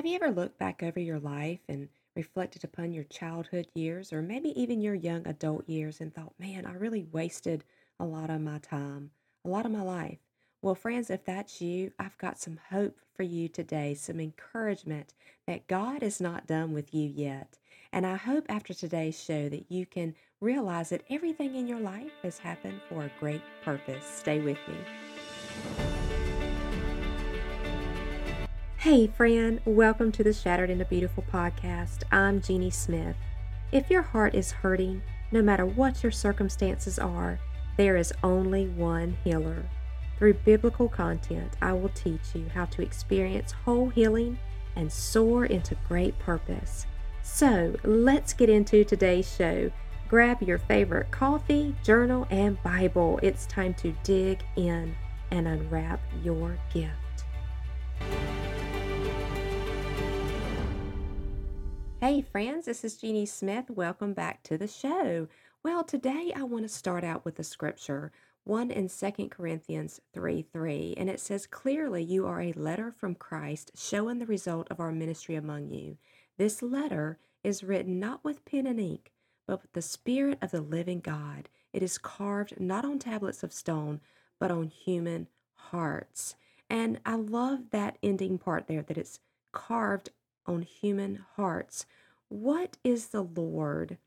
Have you ever looked back over your life and reflected upon your childhood years or maybe even your young adult years and thought, man, I really wasted a lot of my time, a lot of my life? Well, friends, if that's you, I've got some hope for you today, some encouragement that God is not done with you yet. And I hope after today's show that you can realize that everything in your life has happened for a great purpose. Stay with me. Hey, friend, welcome to the Shattered into Beautiful podcast. I'm Jeannie Smith. If your heart is hurting, no matter what your circumstances are, there is only one healer. Through biblical content, I will teach you how to experience whole healing and soar into great purpose. So, let's get into today's show. Grab your favorite coffee, journal, and Bible. It's time to dig in and unwrap your gift. Hey, friends, this is Jeannie Smith. Welcome back to the show. Well, today I want to start out with a scripture, one in 2 Corinthians 3 3, and it says, Clearly, you are a letter from Christ showing the result of our ministry among you. This letter is written not with pen and ink, but with the Spirit of the living God. It is carved not on tablets of stone, but on human hearts. And I love that ending part there that it's carved on human hearts. What is the Lord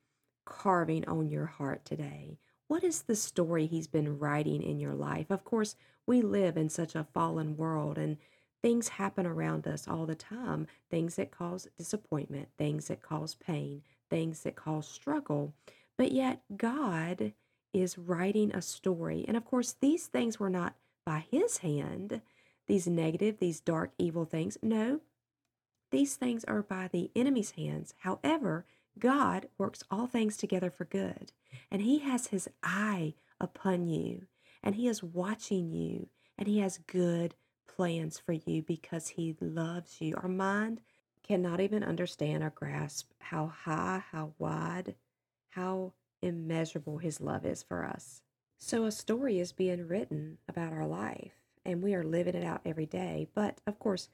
carving on your heart today? What is the story He's been writing in your life? Of course, we live in such a fallen world and things happen around us all the time things that cause disappointment, things that cause pain, things that cause struggle. But yet, God is writing a story. And of course, these things were not by His hand, these negative, these dark, evil things. No, these things are by the enemy's hands. However, God works all things together for good, and He has His eye upon you, and He is watching you, and He has good plans for you because He loves you. Our mind cannot even understand or grasp how high, how wide, how immeasurable His love is for us. So, a story is being written about our life, and we are living it out every day. But of course,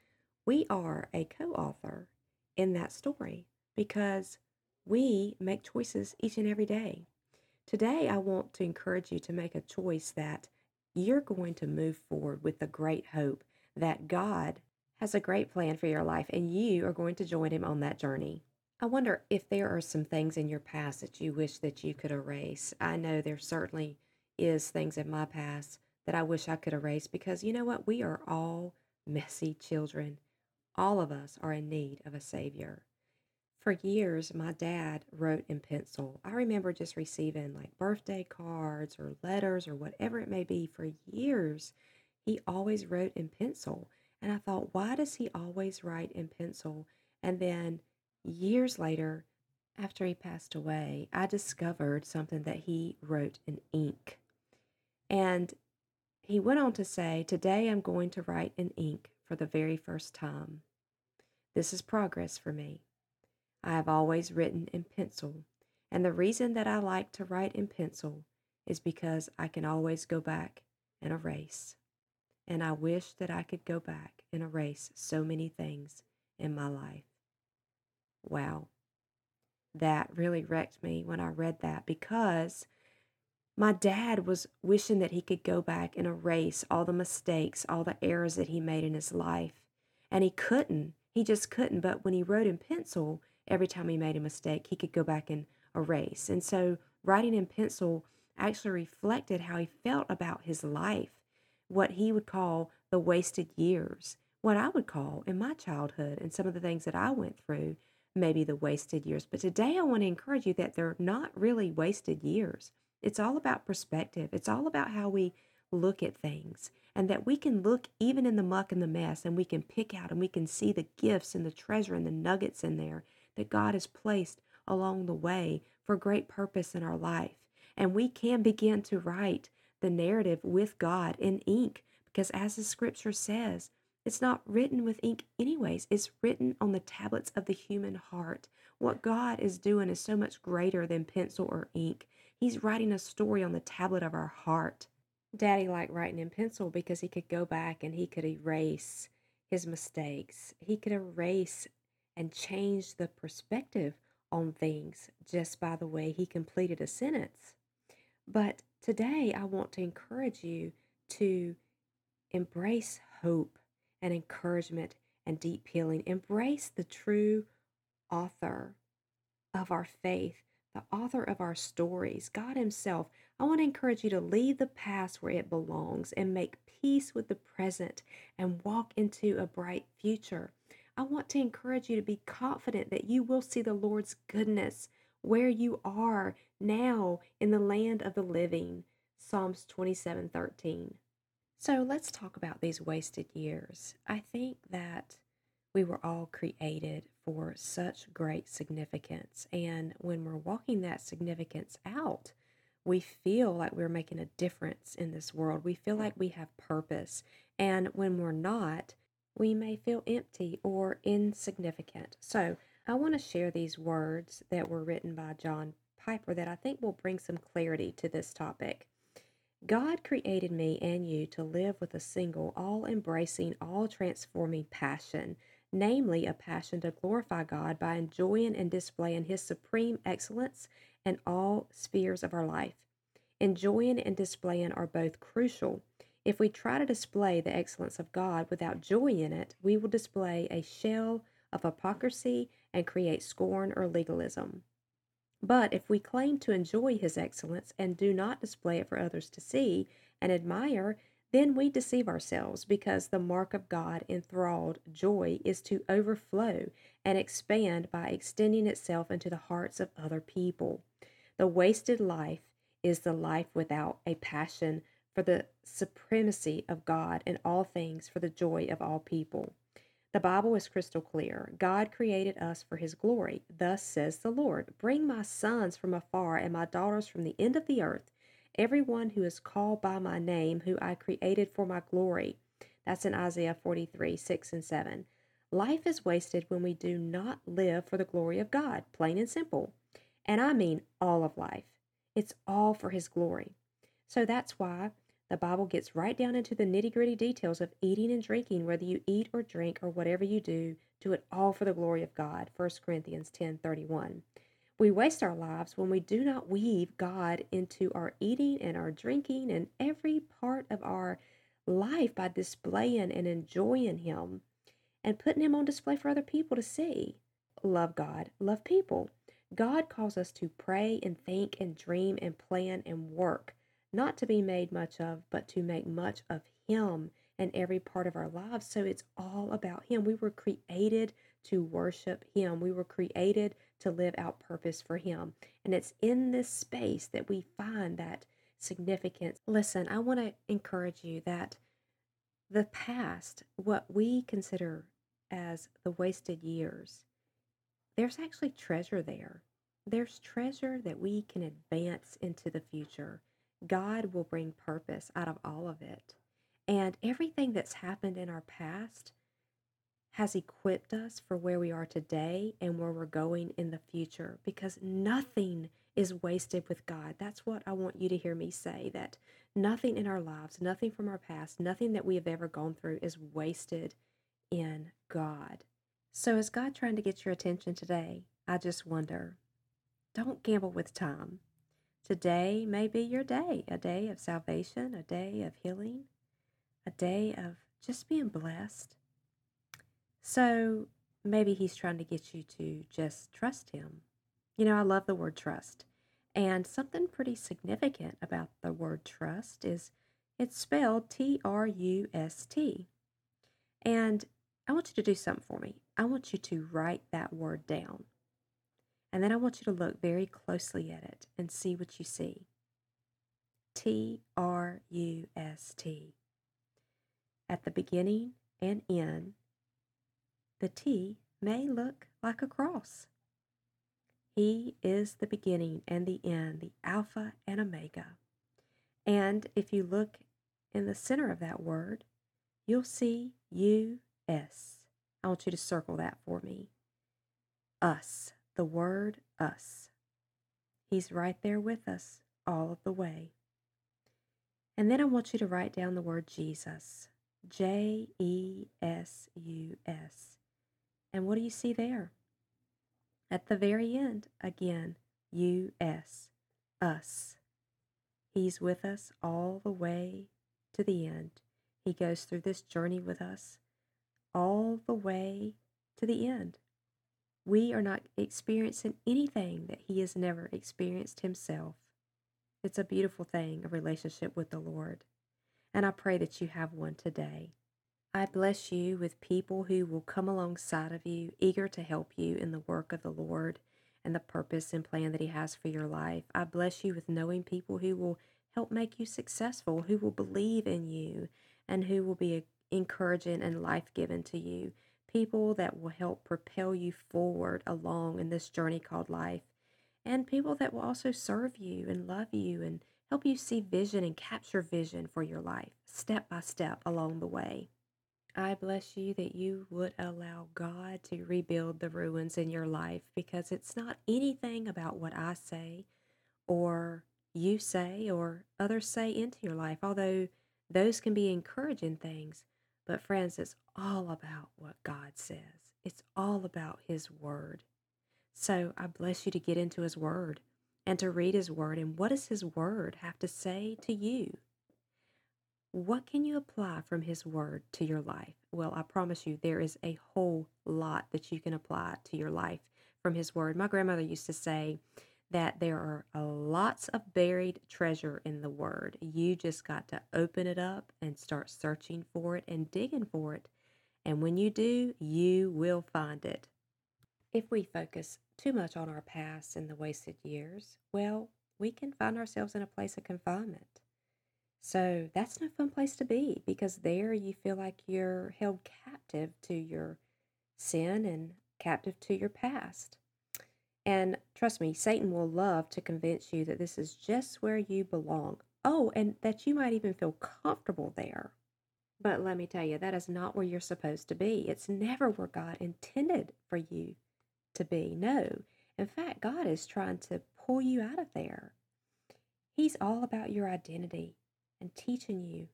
we are a co author in that story because we make choices each and every day. Today, I want to encourage you to make a choice that you're going to move forward with the great hope that God has a great plan for your life and you are going to join Him on that journey. I wonder if there are some things in your past that you wish that you could erase. I know there certainly is things in my past that I wish I could erase because you know what? We are all messy children all of us are in need of a Savior. For years, my dad wrote in pencil. I remember just receiving like birthday cards or letters or whatever it may be. For years, he always wrote in pencil. And I thought, why does he always write in pencil? And then years later, after he passed away, I discovered something that he wrote in ink. And he went on to say, Today I'm going to write in ink for the very first time. This is progress for me. I have always written in pencil, and the reason that I like to write in pencil is because I can always go back and erase. And I wish that I could go back and erase so many things in my life. Wow. That really wrecked me when I read that because my dad was wishing that he could go back and erase all the mistakes, all the errors that he made in his life. And he couldn't he just couldn't. But when he wrote in pencil, every time he made a mistake, he could go back and erase. And so writing in pencil actually reflected how he felt about his life, what he would call the wasted years, what I would call in my childhood and some of the things that I went through, maybe the wasted years. But today I want to encourage you that they're not really wasted years. It's all about perspective, it's all about how we look at things and that we can look even in the muck and the mess and we can pick out and we can see the gifts and the treasure and the nuggets in there that God has placed along the way for great purpose in our life. And we can begin to write the narrative with God in ink because, as the scripture says, it's not written with ink, anyways. It's written on the tablets of the human heart. What God is doing is so much greater than pencil or ink. He's writing a story on the tablet of our heart. Daddy liked writing in pencil because he could go back and he could erase. his mistakes. He could erase and change the perspective on things just by the way he completed a sentence. But today, I want to encourage you to embrace hope and encouragement and deep healing. Embrace the true author of our faith, the author of our stories, God Himself. I want to encourage you to leave the past where it belongs and make peace with the present and walk into a bright future. I want to encourage you to be confident that you will see the Lord's goodness where you are now in the land of the living. Psalms 27 13. So let's talk about these wasted years. I think that we were all created for such great significance. And when we're walking that significance out, we feel like we're making a difference in this world. We feel like we have purpose. And when we're not, we may feel empty or insignificant. So I want to share these words that were written by John Piper that I think will bring some clarity to this topic. God created me and you to live with a single, all embracing, all transforming passion, namely a passion to glorify God by enjoying and displaying His supreme excellence in all spheres of our life. Enjoying and displaying are both crucial. If we try to display the excellence of God without joy in it, we will display a shell of hypocrisy and create scorn or legalism. But if we claim to enjoy His excellence and do not display it for others to see and admire, then we deceive ourselves because the mark of God enthralled joy is to overflow and expand by extending itself into the hearts of other people. The wasted life is the life without a passion for the supremacy of God in all things for the joy of all people. The Bible is crystal clear. God created us for his glory. Thus says the Lord Bring my sons from afar and my daughters from the end of the earth, everyone who is called by my name, who I created for my glory. That's in Isaiah 43 6 and 7. Life is wasted when we do not live for the glory of God, plain and simple. And I mean all of life. It's all for His glory. So that's why the Bible gets right down into the nitty gritty details of eating and drinking, whether you eat or drink or whatever you do, do it all for the glory of God. 1 Corinthians 10 31. We waste our lives when we do not weave God into our eating and our drinking and every part of our life by displaying and enjoying Him and putting Him on display for other people to see. Love God, love people. God calls us to pray and think and dream and plan and work not to be made much of, but to make much of Him in every part of our lives. So it's all about Him. We were created to worship Him, we were created to live out purpose for Him. And it's in this space that we find that significance. Listen, I want to encourage you that the past, what we consider as the wasted years, there's actually treasure there. There's treasure that we can advance into the future. God will bring purpose out of all of it. And everything that's happened in our past has equipped us for where we are today and where we're going in the future because nothing is wasted with God. That's what I want you to hear me say that nothing in our lives, nothing from our past, nothing that we have ever gone through is wasted in God. So, is God trying to get your attention today? I just wonder. Don't gamble with time. Today may be your day, a day of salvation, a day of healing, a day of just being blessed. So maybe he's trying to get you to just trust him. You know, I love the word trust. And something pretty significant about the word trust is it's spelled T R U S T. And I want you to do something for me. I want you to write that word down. And then I want you to look very closely at it and see what you see. T R U S T. At the beginning and end, the T may look like a cross. He is the beginning and the end, the Alpha and Omega. And if you look in the center of that word, you'll see U S. I want you to circle that for me. Us the word us. He's right there with us all of the way. And then I want you to write down the word Jesus. J E S U S. And what do you see there? At the very end, again, U S, us. He's with us all the way to the end. He goes through this journey with us all the way to the end. We are not experiencing anything that He has never experienced Himself. It's a beautiful thing, a relationship with the Lord. And I pray that you have one today. I bless you with people who will come alongside of you, eager to help you in the work of the Lord and the purpose and plan that He has for your life. I bless you with knowing people who will help make you successful, who will believe in you, and who will be encouraging and life giving to you. People that will help propel you forward along in this journey called life, and people that will also serve you and love you and help you see vision and capture vision for your life step by step along the way. I bless you that you would allow God to rebuild the ruins in your life because it's not anything about what I say or you say or others say into your life, although those can be encouraging things. But, friends, it's all about what God says, it's all about His Word. So, I bless you to get into His Word and to read His Word. And what does His Word have to say to you? What can you apply from His Word to your life? Well, I promise you, there is a whole lot that you can apply to your life from His Word. My grandmother used to say that there are uh, lots of buried treasure in the Word. You just got to open it up and start searching for it and digging for it. And when you do, you will find it. If we focus too much on our past and the wasted years, well, we can find ourselves in a place of confinement. So that's no fun place to be because there you feel like you're held captive to your sin and captive to your past. And trust me, Satan will love to convince you that this is just where you belong. Oh, and that you might even feel comfortable there. But let me tell you, that is not where you're supposed to be. It's never where God intended for you to be. No. In fact, God is trying to pull you out of there. He's all about your identity and teaching you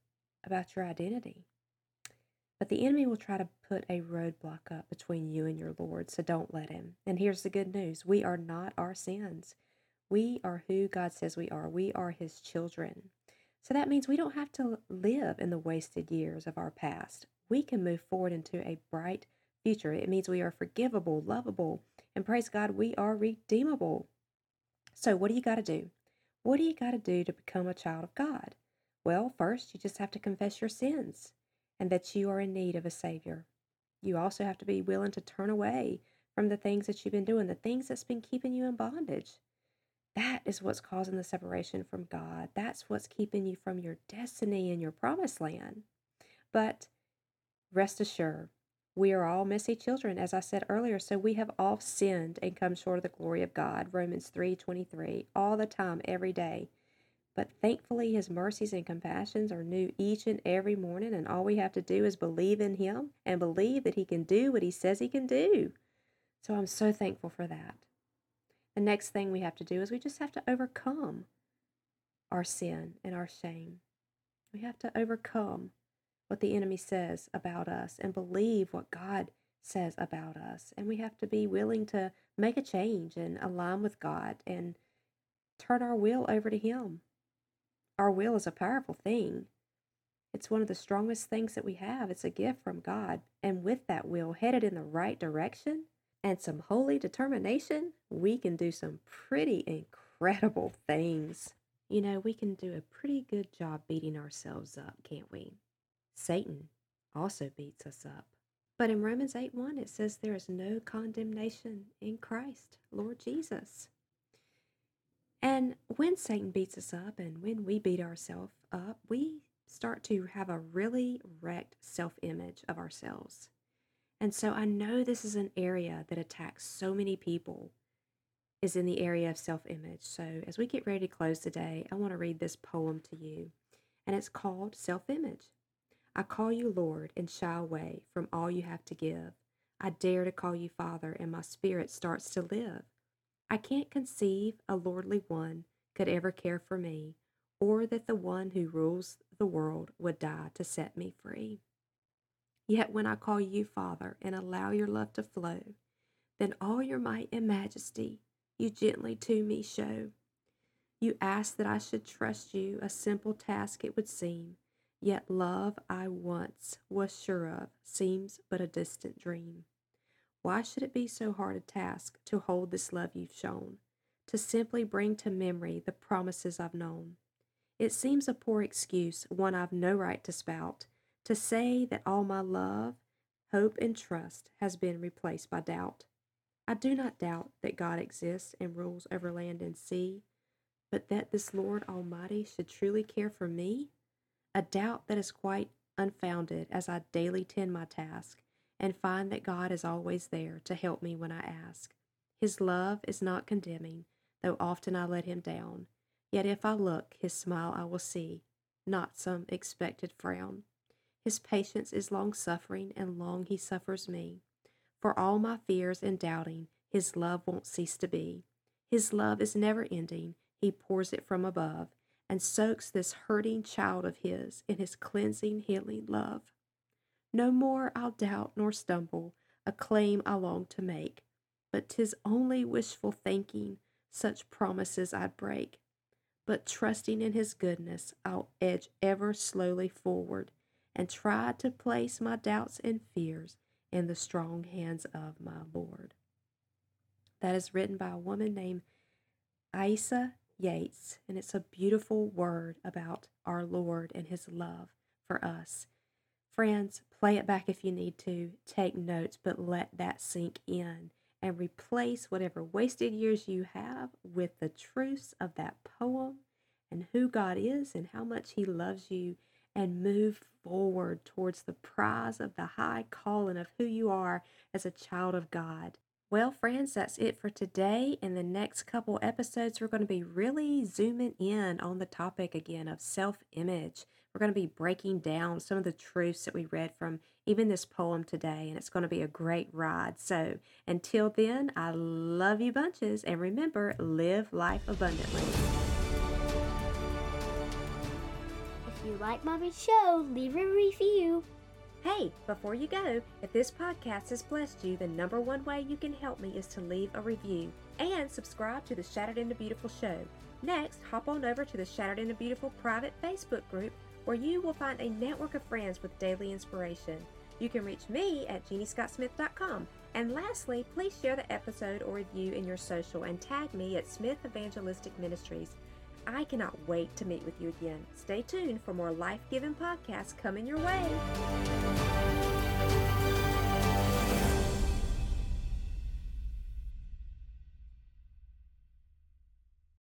about your identity. But the enemy will try to put a roadblock up between you and your Lord, so don't let him. And here's the good news we are not our sins. We are who God says we are. We are his children. So that means we don't have to live in the wasted years of our past. We can move forward into a bright future. It means we are forgivable, lovable, and praise God, we are redeemable. So, what do you got to do? What do you got to do to become a child of God? Well, first, you just have to confess your sins and that you are in need of a Savior. You also have to be willing to turn away from the things that you've been doing, the things that's been keeping you in bondage. That is what's causing the separation from God. That's what's keeping you from your destiny and your promised land. But rest assured, we are all messy children, as I said earlier, so we have all sinned and come short of the glory of God. Romans 3:23, all the time, every day. But thankfully, His mercies and compassions are new each and every morning, and all we have to do is believe in Him and believe that He can do what He says He can do. So I'm so thankful for that. The next thing we have to do is we just have to overcome our sin and our shame. We have to overcome what the enemy says about us and believe what God says about us. And we have to be willing to make a change and align with God and turn our will over to Him. Our will is a powerful thing. It's one of the strongest things that we have. It's a gift from God. And with that will headed in the right direction and some holy determination, we can do some pretty incredible things. You know, we can do a pretty good job beating ourselves up, can't we? Satan also beats us up. But in Romans 8 1, it says there is no condemnation in Christ, Lord Jesus. And when Satan beats us up and when we beat ourselves up, we start to have a really wrecked self image of ourselves. And so I know this is an area that attacks so many people is in the area of self image. So as we get ready to close today, I want to read this poem to you. And it's called Self Image. I call you Lord and shy away from all you have to give. I dare to call you Father, and my spirit starts to live. I can't conceive a lordly one could ever care for me, or that the one who rules the world would die to set me free. Yet when I call you Father and allow your love to flow, then all your might and majesty you gently to me show. You ask that I should trust you, a simple task it would seem, yet love I once was sure of seems but a distant dream. Why should it be so hard a task to hold this love you've shown, to simply bring to memory the promises I've known? It seems a poor excuse, one I've no right to spout, to say that all my love, hope, and trust has been replaced by doubt. I do not doubt that God exists and rules over land and sea, but that this Lord Almighty should truly care for me, a doubt that is quite unfounded as I daily tend my task and find that God is always there to help me when I ask. His love is not condemning, though often I let him down. Yet if I look, his smile I will see, not some expected frown. His patience is long suffering, and long he suffers me. For all my fears and doubting, his love won't cease to be. His love is never ending, he pours it from above, and soaks this hurting child of his in his cleansing, healing love. No more I'll doubt nor stumble, a claim I long to make, but 'tis only wishful thinking such promises I'd break but trusting in His goodness, I'll edge ever slowly forward and try to place my doubts and fears in the strong hands of my Lord. That is written by a woman named Isa Yates, and it's a beautiful word about our Lord and His love for us. Friends, play it back if you need to, take notes, but let that sink in and replace whatever wasted years you have with the truths of that poem and who God is and how much He loves you, and move forward towards the prize of the high calling of who you are as a child of God. Well, friends, that's it for today. In the next couple episodes, we're going to be really zooming in on the topic again of self image. We're going to be breaking down some of the truths that we read from even this poem today, and it's going to be a great ride. So until then, I love you bunches, and remember, live life abundantly. If you like Mommy's show, leave a review. Hey, before you go, if this podcast has blessed you, the number one way you can help me is to leave a review and subscribe to the Shattered into Beautiful show. Next, hop on over to the Shattered into Beautiful private Facebook group where you will find a network of friends with daily inspiration. You can reach me at jeanniescottsmith.com. And lastly, please share the episode or review in your social and tag me at Smith Evangelistic Ministries. I cannot wait to meet with you again. Stay tuned for more life giving podcasts coming your way.